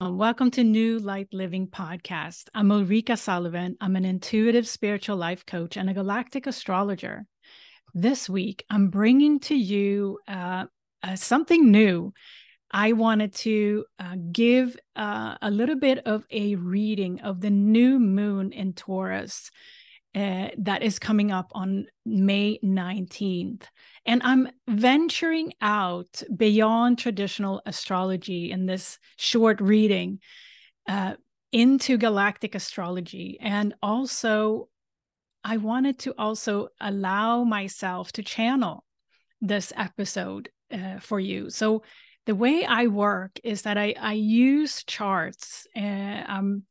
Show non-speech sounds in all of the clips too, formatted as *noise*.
Um, welcome to New Light Living Podcast. I'm Ulrika Sullivan. I'm an intuitive spiritual life coach and a galactic astrologer. This week, I'm bringing to you uh, uh, something new. I wanted to uh, give uh, a little bit of a reading of the new moon in Taurus uh, that is coming up on May 19th. And I'm venturing out beyond traditional astrology in this short reading uh, into galactic astrology. And also, I wanted to also allow myself to channel this episode uh, for you. So, the way I work is that I, I use charts. Uh, um,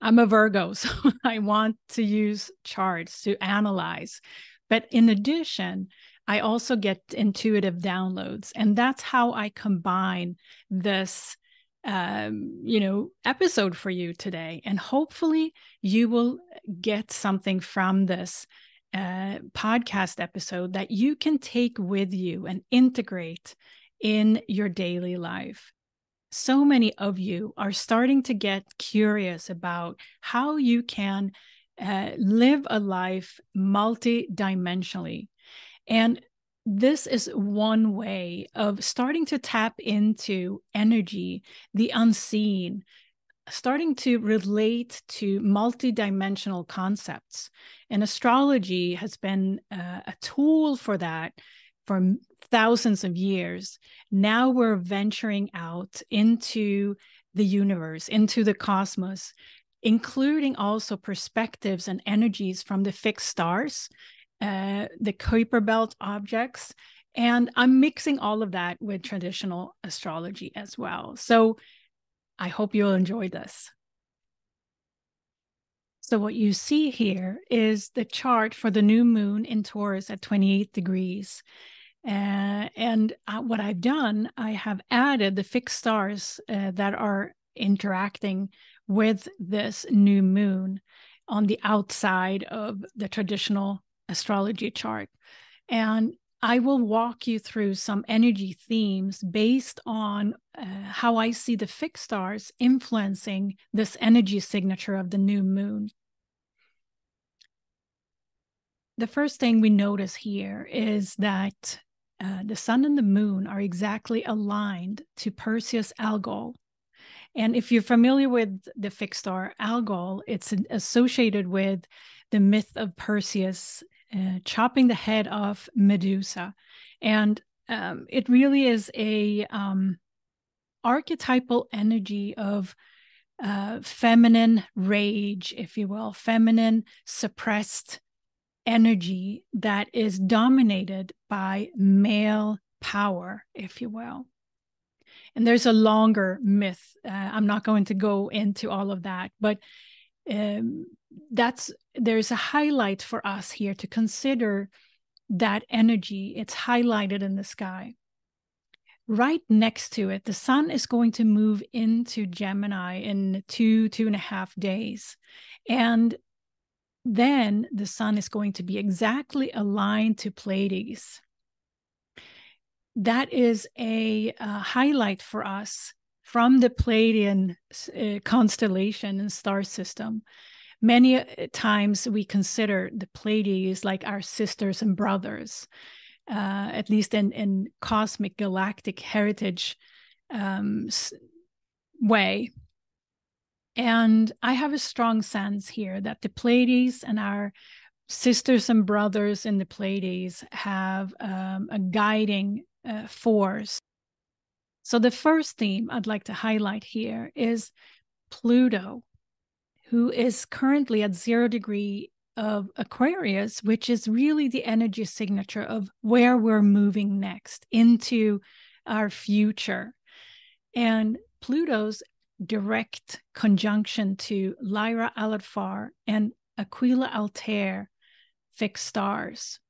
I'm a Virgo, *laughs* so I want to use charts to analyze. But in addition, I also get intuitive downloads, and that's how I combine this, um, you know, episode for you today. And hopefully, you will get something from this uh, podcast episode that you can take with you and integrate in your daily life so many of you are starting to get curious about how you can uh, live a life multidimensionally. And this is one way of starting to tap into energy, the unseen, starting to relate to multidimensional concepts. And astrology has been uh, a tool for that for thousands of years. Now we're venturing out into the universe, into the cosmos, including also perspectives and energies from the fixed stars, uh, the Kuiper belt objects. And I'm mixing all of that with traditional astrology as well. So I hope you'll enjoy this. So, what you see here is the chart for the new moon in Taurus at 28 degrees. Uh, and uh, what I've done, I have added the fixed stars uh, that are interacting with this new moon on the outside of the traditional astrology chart. And I will walk you through some energy themes based on uh, how I see the fixed stars influencing this energy signature of the new moon. The first thing we notice here is that uh, the sun and the moon are exactly aligned to Perseus Algol. And if you're familiar with the fixed star Algol, it's associated with the myth of Perseus uh, chopping the head off Medusa. And um, it really is a um, archetypal energy of uh, feminine rage, if you will, feminine suppressed energy that is dominated by male power, if you will. And there's a longer myth. Uh, I'm not going to go into all of that, but um, that's there's a highlight for us here to consider that energy. It's highlighted in the sky. Right next to it, the sun is going to move into Gemini in two, two and a half days. And then the sun is going to be exactly aligned to Pleiades. That is a, a highlight for us from the Pleiadian uh, constellation and star system. Many uh, times we consider the Pleiades like our sisters and brothers, uh, at least in, in cosmic galactic heritage um, way. And I have a strong sense here that the Pleiades and our sisters and brothers in the Pleiades have um, a guiding uh, force. So, the first theme I'd like to highlight here is Pluto, who is currently at zero degree of Aquarius, which is really the energy signature of where we're moving next into our future. And Pluto's direct conjunction to Lyra Alethkar and Aquila Altair fixed stars.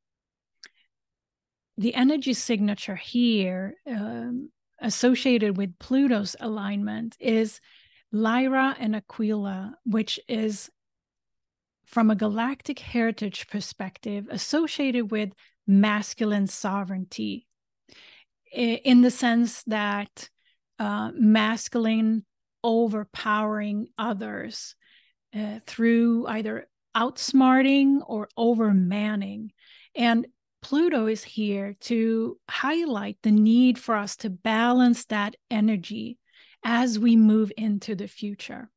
The energy signature here um, associated with Pluto's alignment is Lyra and Aquila, which is from a galactic heritage perspective associated with masculine sovereignty in the sense that uh, masculine overpowering others uh, through either outsmarting or overmanning. And Pluto is here to highlight the need for us to balance that energy as we move into the future.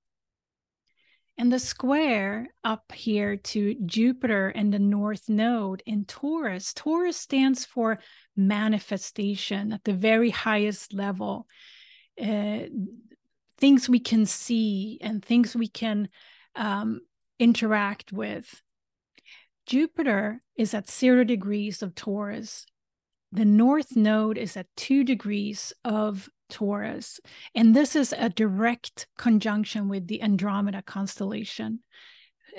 And the square up here to Jupiter and the North Node in Taurus, Taurus stands for manifestation at the very highest level. Uh, things we can see and things we can um, interact with. Jupiter is at zero degrees of Taurus. The North Node is at two degrees of Taurus. And this is a direct conjunction with the Andromeda constellation,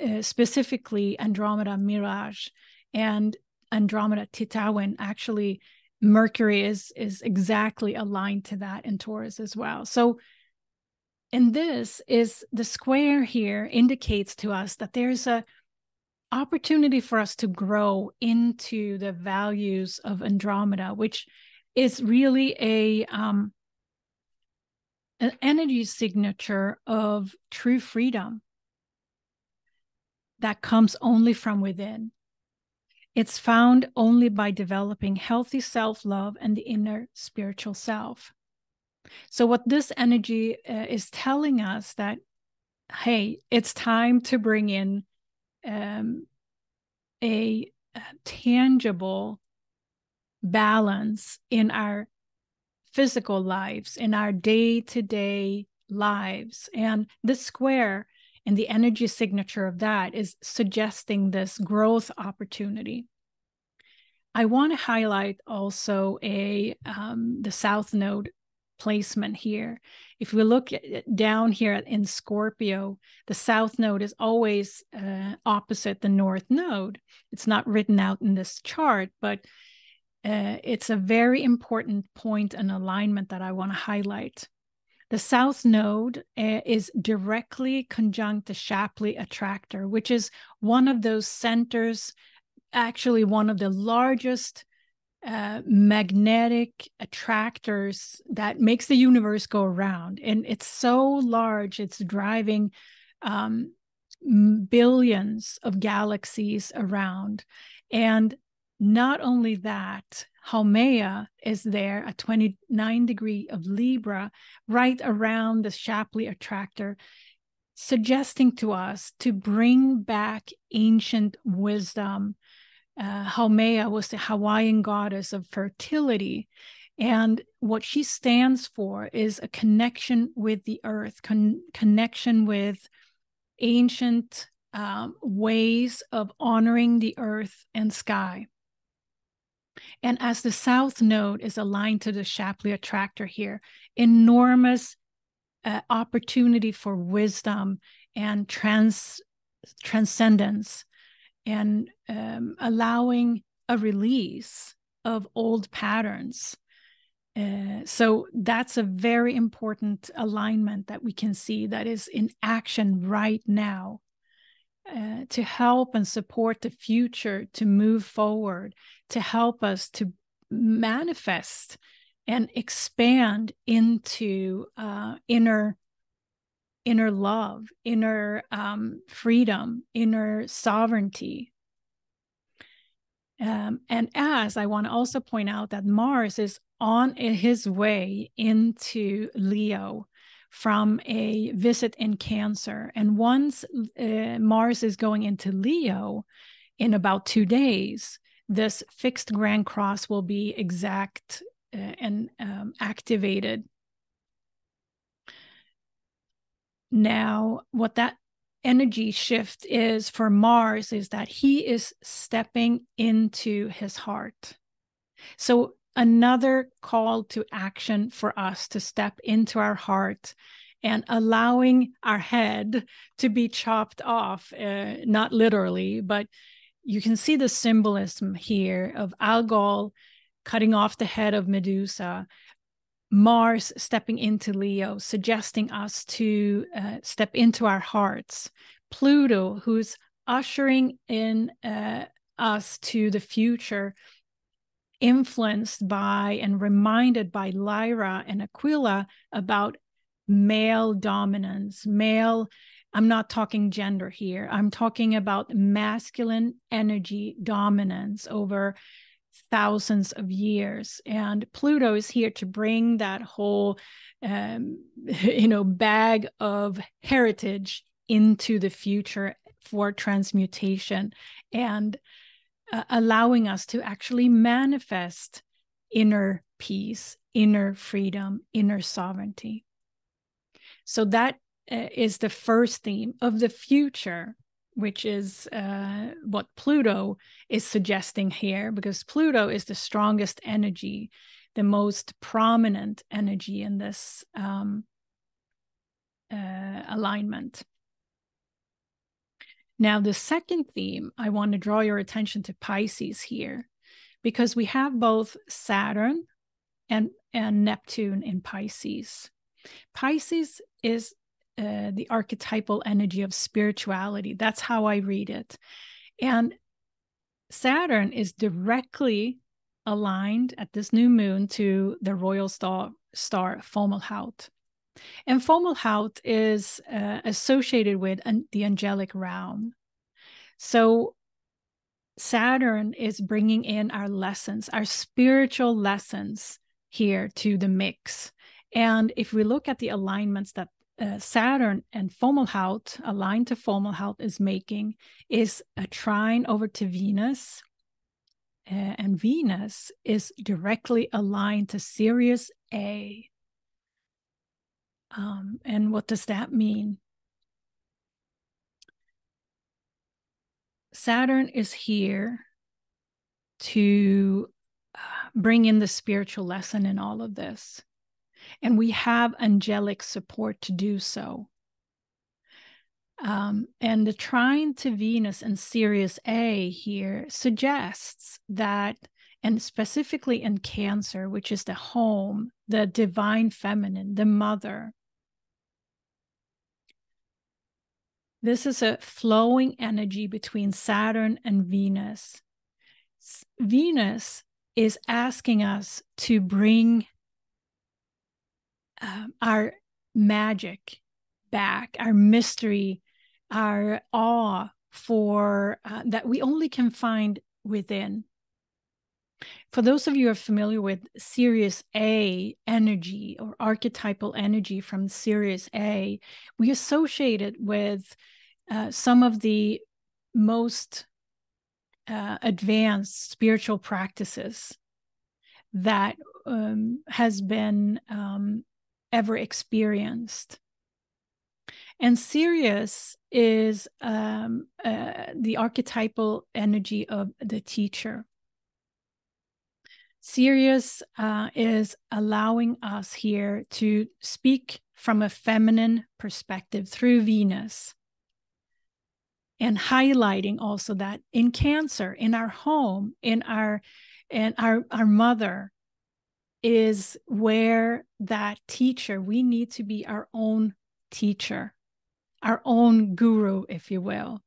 uh, specifically Andromeda Mirach and Andromeda Titouan. Actually, Mercury is, is exactly aligned to that in Taurus as well. So, and this is the square here indicates to us that there's a opportunity for us to grow into the values of Andromeda, which is really a um, an energy signature of true freedom that comes only from within. It's found only by developing healthy self love and the inner spiritual self. So, what this energy uh, is telling us that, hey, it's time to bring in um, a, a tangible balance in our physical lives, in our day to day lives. And this square and the energy signature of that is suggesting this growth opportunity. I want to highlight also a um, the south node placement here. If we look down here in Scorpio, the south node is always uh, opposite the north node. It's not written out in this chart, but uh, it's a very important point and alignment that I want to highlight. The south node uh, is directly conjunct the Shapley attractor, which is one of those centers, actually, one of the largest uh, magnetic attractors that makes the universe go around. And it's so large, it's driving um, billions of galaxies around. And not only that, Haumea is there at 29 degree of Libra, right around the Shapley attractor, suggesting to us to bring back ancient wisdom. Uh, Haumea was the Hawaiian goddess of fertility. And what she stands for is a connection with the earth, con- connection with ancient um, ways of honoring the earth and sky. And as the south node is aligned to the Shapley attractor here, enormous uh, opportunity for wisdom and trans transcendence and um, allowing a release of old patterns. Uh, so that's a very important alignment that we can see that is in action right now uh, to help and support the future to move forward, to help us to manifest and expand into uh, inner inner love, inner um, freedom, inner sovereignty. Um, and as I want to also point out that Mars is on his way into Leo from a visit in Cancer. And once uh, Mars is going into Leo in about two days, this fixed Grand Cross will be exact uh, and um, activated. Now, what that energy shift is for Mars is that he is stepping into his heart. So another call to action for us to step into our heart and allowing our head to be chopped off, uh, not literally, but you can see the symbolism here of Algol cutting off the head of Medusa, Mars stepping into Leo, suggesting us to uh, step into our hearts, Pluto, who's ushering in uh, us to the future influenced by and reminded by Lyra and Aquila about male dominance, male. I'm not talking gender here. I'm talking about masculine energy dominance over thousands of years. And Pluto is here to bring that whole, um, *laughs* you know, bag of heritage into the future for transmutation and uh, allowing us to actually manifest inner peace, inner freedom, inner sovereignty. So that uh, is the first theme of the future, which is uh, what Pluto is suggesting here, because Pluto is the strongest energy, the most prominent energy in this um, uh, alignment. Now, the second theme, I want to draw your attention to Pisces here, because we have both Saturn and, and Neptune in Pisces. Pisces is uh, the archetypal energy of spirituality. That's how I read it. And Saturn is directly aligned at this new moon to the royal star, star Fomalhaut. And Fomalhaut is uh, associated with an, the angelic realm. So Saturn is bringing in our lessons, our spiritual lessons here to the mix. And if we look at the alignments that uh, Saturn and Fomalhaut, aligned to Fomalhaut, is making, is a trine over to Venus. Uh, and Venus is directly aligned to Sirius A. Um, and what does that mean? Saturn is here to uh, bring in the spiritual lesson in all of this. And we have angelic support to do so. Um, and the trine to Venus and Sirius A here suggests that, and specifically in Cancer, which is the home, the divine feminine, the mother, This is a flowing energy between Saturn and Venus. Venus is asking us to bring um, our magic back, our mystery, our awe for uh, that we only can find within. For those of you who are familiar with Sirius A energy or archetypal energy from Sirius A, we associate it with uh, some of the most uh, advanced spiritual practices that um, has been um, ever experienced. And Sirius is um, uh, the archetypal energy of the teacher. Sirius uh, is allowing us here to speak from a feminine perspective through Venus and highlighting also that in cancer in our home in our and our our mother is where that teacher we need to be our own teacher our own guru if you will.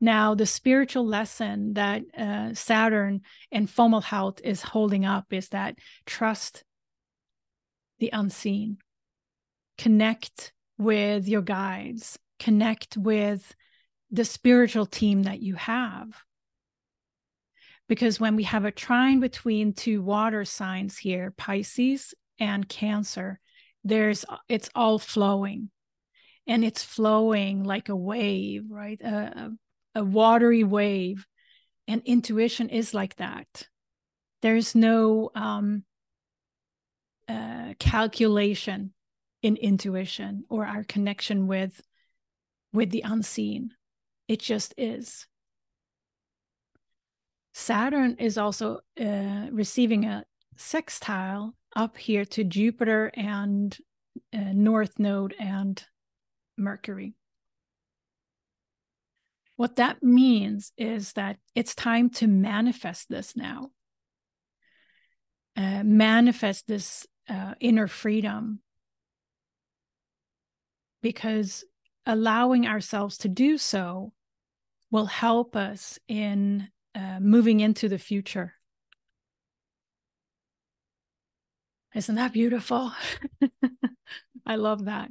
Now the spiritual lesson that uh, saturn and fomalhaut is holding up is that trust the unseen. Connect with your guides. Connect with the spiritual team that you have. Because when we have a trine between two water signs here, Pisces and Cancer, there's it's all flowing. And it's flowing like a wave, right? A, a, watery wave. And intuition is like that. There's no um, uh, calculation in intuition or our connection with with the unseen. It just is. Saturn is also uh, receiving a sextile up here to Jupiter and uh, North Node and Mercury. What that means is that it's time to manifest this now. Uh, manifest this uh, inner freedom because allowing ourselves to do so will help us in uh, moving into the future. Isn't that beautiful? *laughs* I love that.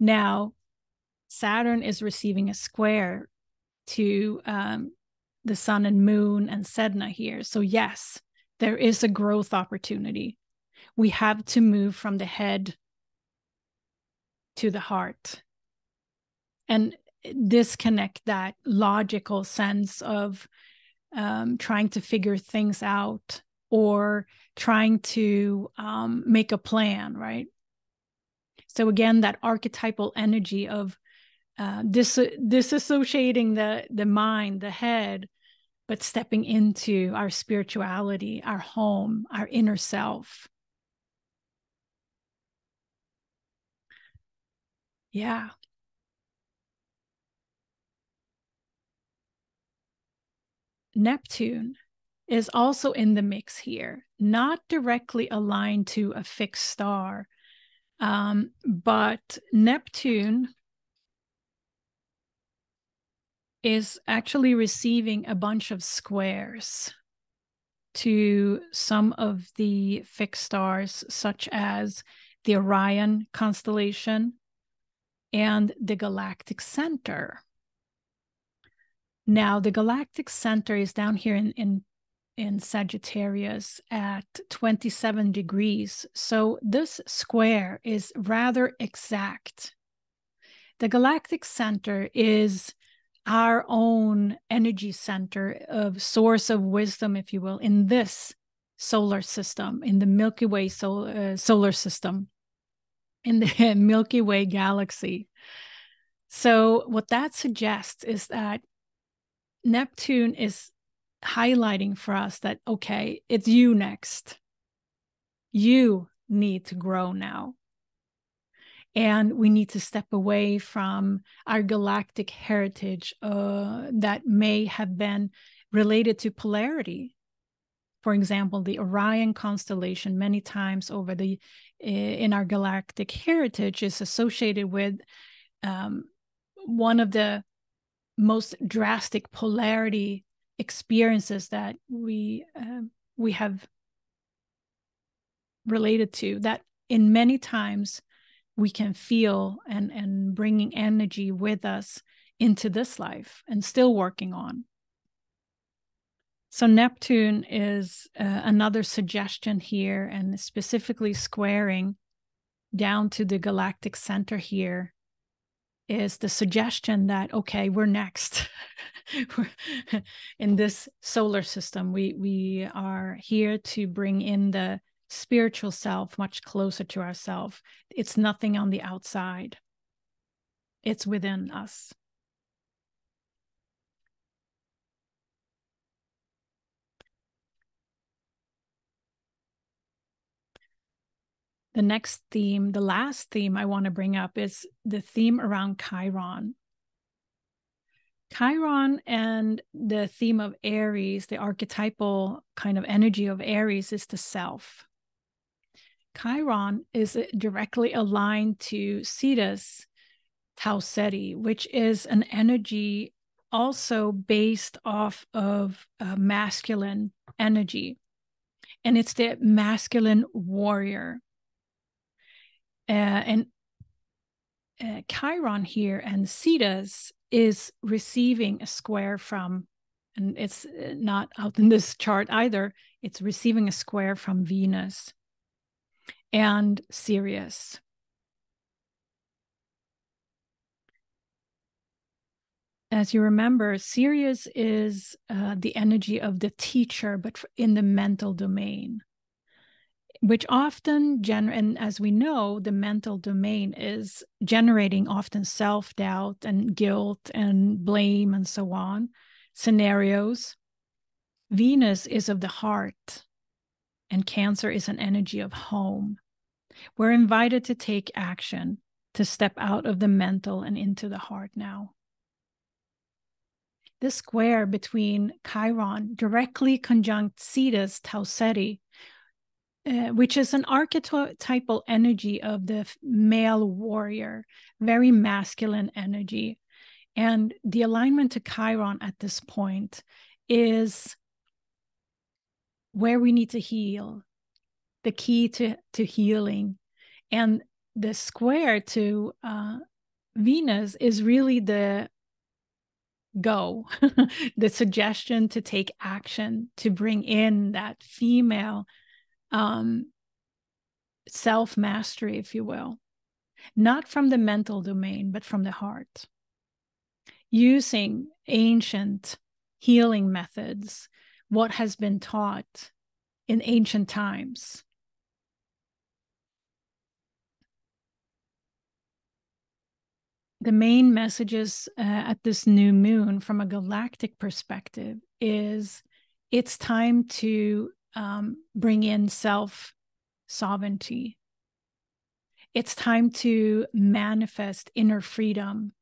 Now, Saturn is receiving a square to um, the sun and moon and Sedna here. So, yes, there is a growth opportunity. We have to move from the head to the heart and disconnect that logical sense of um, trying to figure things out or trying to um, make a plan, right? So again, that archetypal energy of uh, dis- disassociating the the mind, the head, but stepping into our spirituality, our home, our inner self. Yeah. Neptune is also in the mix here, not directly aligned to a fixed star, um, but Neptune is actually receiving a bunch of squares to some of the fixed stars, such as the Orion constellation and the galactic center. Now, the galactic center is down here in, in, in Sagittarius at 27 degrees. So this square is rather exact. The galactic center is our own energy center of source of wisdom, if you will, in this solar system, in the Milky Way sol- uh, solar system, in the *laughs* Milky Way galaxy. So, what that suggests is that Neptune is highlighting for us that, okay, it's you next. You need to grow now. And we need to step away from our galactic heritage uh, that may have been related to polarity. For example, the Orion constellation, many times over the in our galactic heritage, is associated with um, one of the most drastic polarity experiences that we uh, we have related to that in many times we can feel and and bringing energy with us into this life and still working on. So neptune is uh, another suggestion here and specifically squaring down to the galactic center here is the suggestion that okay we're next. *laughs* In this solar system we we are here to bring in the spiritual self much closer to ourself. It's nothing on the outside. It's within us the next theme, the last theme I want to bring up is the theme around Chiron. Chiron and the theme of Aries, the archetypal kind of energy of Aries, is the self. Chiron is directly aligned to Cetus Tau Ceti, which is an energy also based off of masculine energy. And it's the masculine warrior uh, and uh, Chiron here and Cetus is receiving a square from, and it's uh, not out in this chart either, it's receiving a square from Venus and Sirius. As you remember, Sirius is uh, the energy of the teacher, but in the mental domain which often gen and as we know the mental domain is generating often self-doubt and guilt and blame and so on scenarios. Venus is of the heart and cancer is an energy of home. We're invited to take action to step out of the mental and into the heart now. This square between chiron directly conjunct cetus tau ceti uh, which is an archetypal energy of the male warrior, very masculine energy. And the alignment to Chiron at this point is where we need to heal, the key to, to healing. And the square to uh, Venus is really the go, *laughs* the suggestion to take action, to bring in that female um, self mastery, if you will, not from the mental domain, but from the heart. Using ancient healing methods, what has been taught in ancient times. The main messages uh, at this new moon from a galactic perspective is it's time to um, bring in self sovereignty. It's time to manifest inner freedom.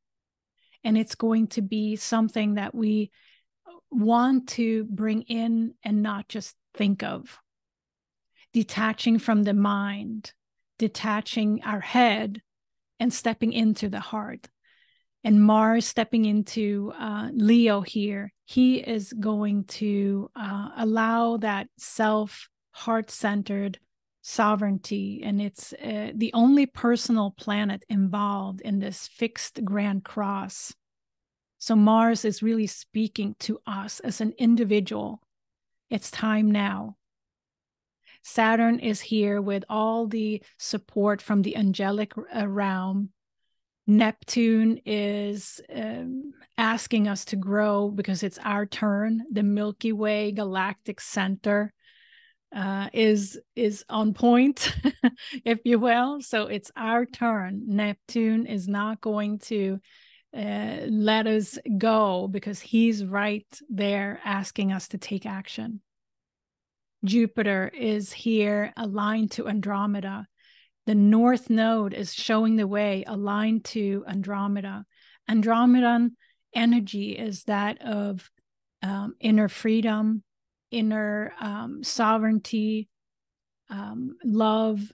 And it's going to be something that we want to bring in and not just think of. Detaching from the mind, detaching our head, and stepping into the heart. And Mars stepping into uh, Leo here, he is going to uh, allow that self heart centered sovereignty. And it's uh, the only personal planet involved in this fixed grand cross so Mars is really speaking to us as an individual. It's time now. Saturn is here with all the support from the angelic uh, realm. Neptune is um, asking us to grow because it's our turn. The Milky Way galactic center uh, is is on point, *laughs* if you will. So it's our turn. Neptune is not going to uh, let us go because he's right there asking us to take action. Jupiter is here aligned to Andromeda. The North Node is showing the way aligned to Andromeda. Andromedan energy is that of um, inner freedom, inner um, sovereignty, um, love,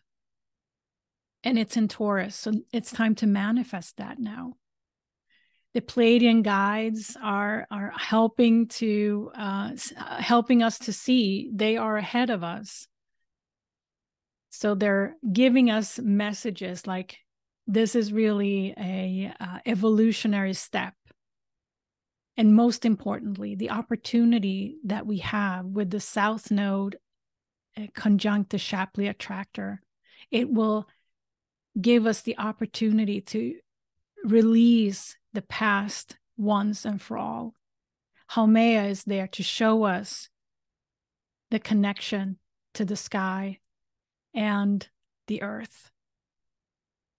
and it's in Taurus. So it's time to manifest that now the Pleiadian guides are are helping to uh, uh, helping us to see they are ahead of us. So they're giving us messages like this is really a uh, evolutionary step, and most importantly, the opportunity that we have with the South Node uh, conjunct the Shapley attractor, it will give us the opportunity to release the past once and for all. Haumea is there to show us the connection to the sky and the earth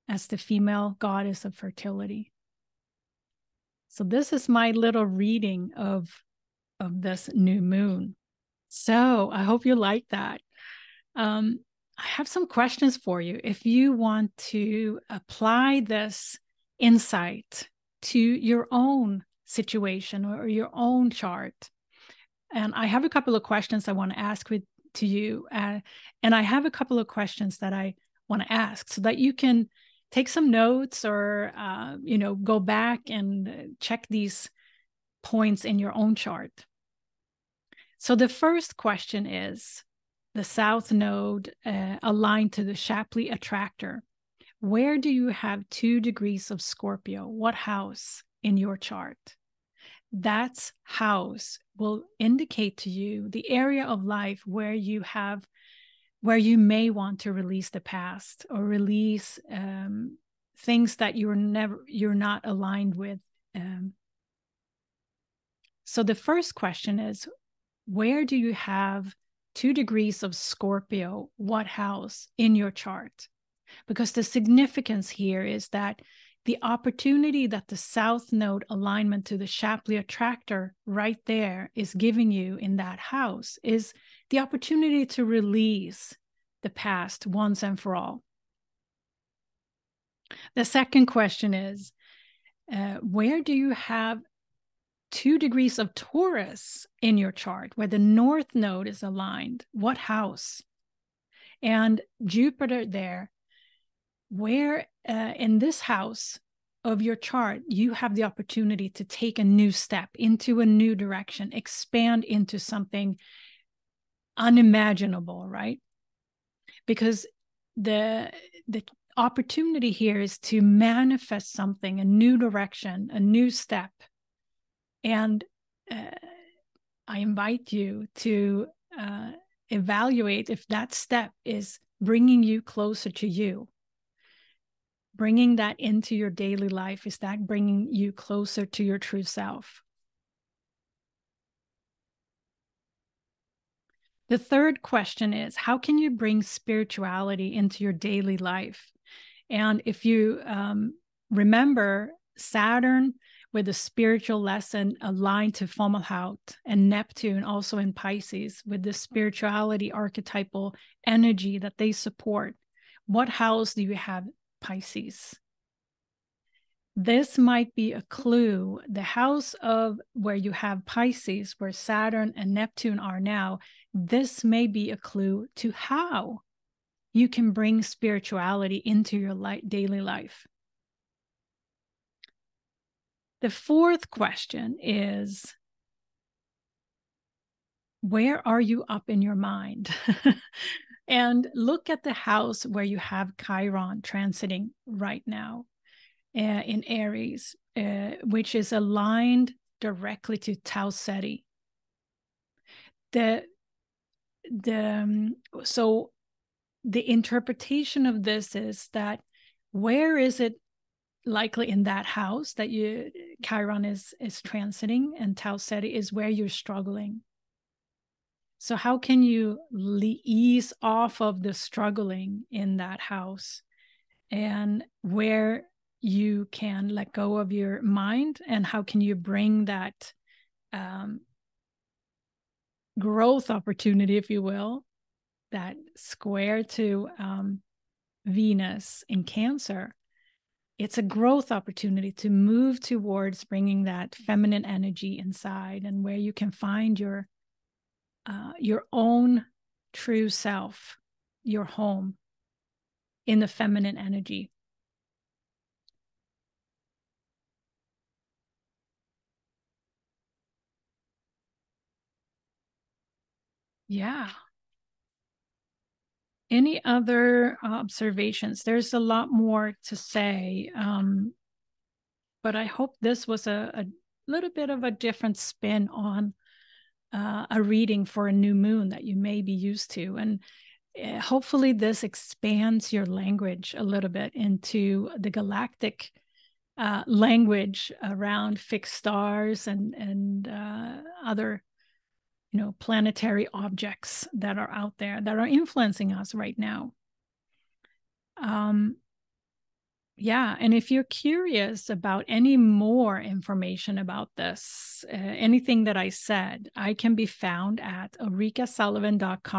as the female goddess of fertility. So this is my little reading of of this new moon. So I hope you like that. Um, I have some questions for you. If you want to apply this insight to your own situation or your own chart. And I have a couple of questions I want to ask with to you, uh, and I have a couple of questions that I want to ask so that you can take some notes or uh, you know go back and check these points in your own chart. So the first question is the south node uh, aligned to the Shapley attractor. Where do you have two degrees of Scorpio? What house in your chart? That house will indicate to you the area of life where you have where you may want to release the past or release um, things that you're never you're not aligned with um, so the first question is where do you have two degrees of scorpio? What house in your chart? Because the significance here is that the opportunity that the south node alignment to the Shapley attractor right there is giving you in that house is the opportunity to release the past once and for all. The second question is uh, where do you have two degrees of Taurus in your chart where the north node is aligned? What house? And Jupiter there where uh, in this house of your chart you have the opportunity to take a new step into a new direction expand into something unimaginable right because the the opportunity here is to manifest something, a new direction, a new step. And uh, I invite you to uh, evaluate if that step is bringing you closer to you. Bringing that into your daily life, is that bringing you closer to your true self? The third question is How can you bring spirituality into your daily life? And if you um, remember, Saturn with a spiritual lesson aligned to Fomalhaut and Neptune also in Pisces with the spirituality archetypal energy that they support. What house do you have Pisces? This might be a clue. The house of where you have Pisces, where Saturn and Neptune are now, this may be a clue to how you can bring spirituality into your life, daily life. The fourth question is where are you up in your mind? *laughs* and look at the house where you have Chiron transiting right now uh, in Aries, uh, which is aligned directly to Tau Ceti. The the um, so the interpretation of this is that where is it likely in that house that you chiron is is transiting and tau ceti is where you're struggling so how can you ease off of the struggling in that house? And where you can let go of your mind and how can you bring that um, growth opportunity if you will that square to um, Venus in Cancer, it's a growth opportunity to move towards bringing that feminine energy inside and where you can find your uh, your own true self, your home in the feminine energy. Yeah any other observations? There's a lot more to say, um, but I hope this was a, a, little bit of a different spin on uh, a reading for a new moon that you may be used to. And uh, hopefully, this expands your language a little bit into the galactic. Uh, language around fixed stars and and uh, other you know planetary objects that are out there that are influencing us right now um yeah and if you're curious about any more information about this uh, anything that i said i can be found at ulrikasullivan.com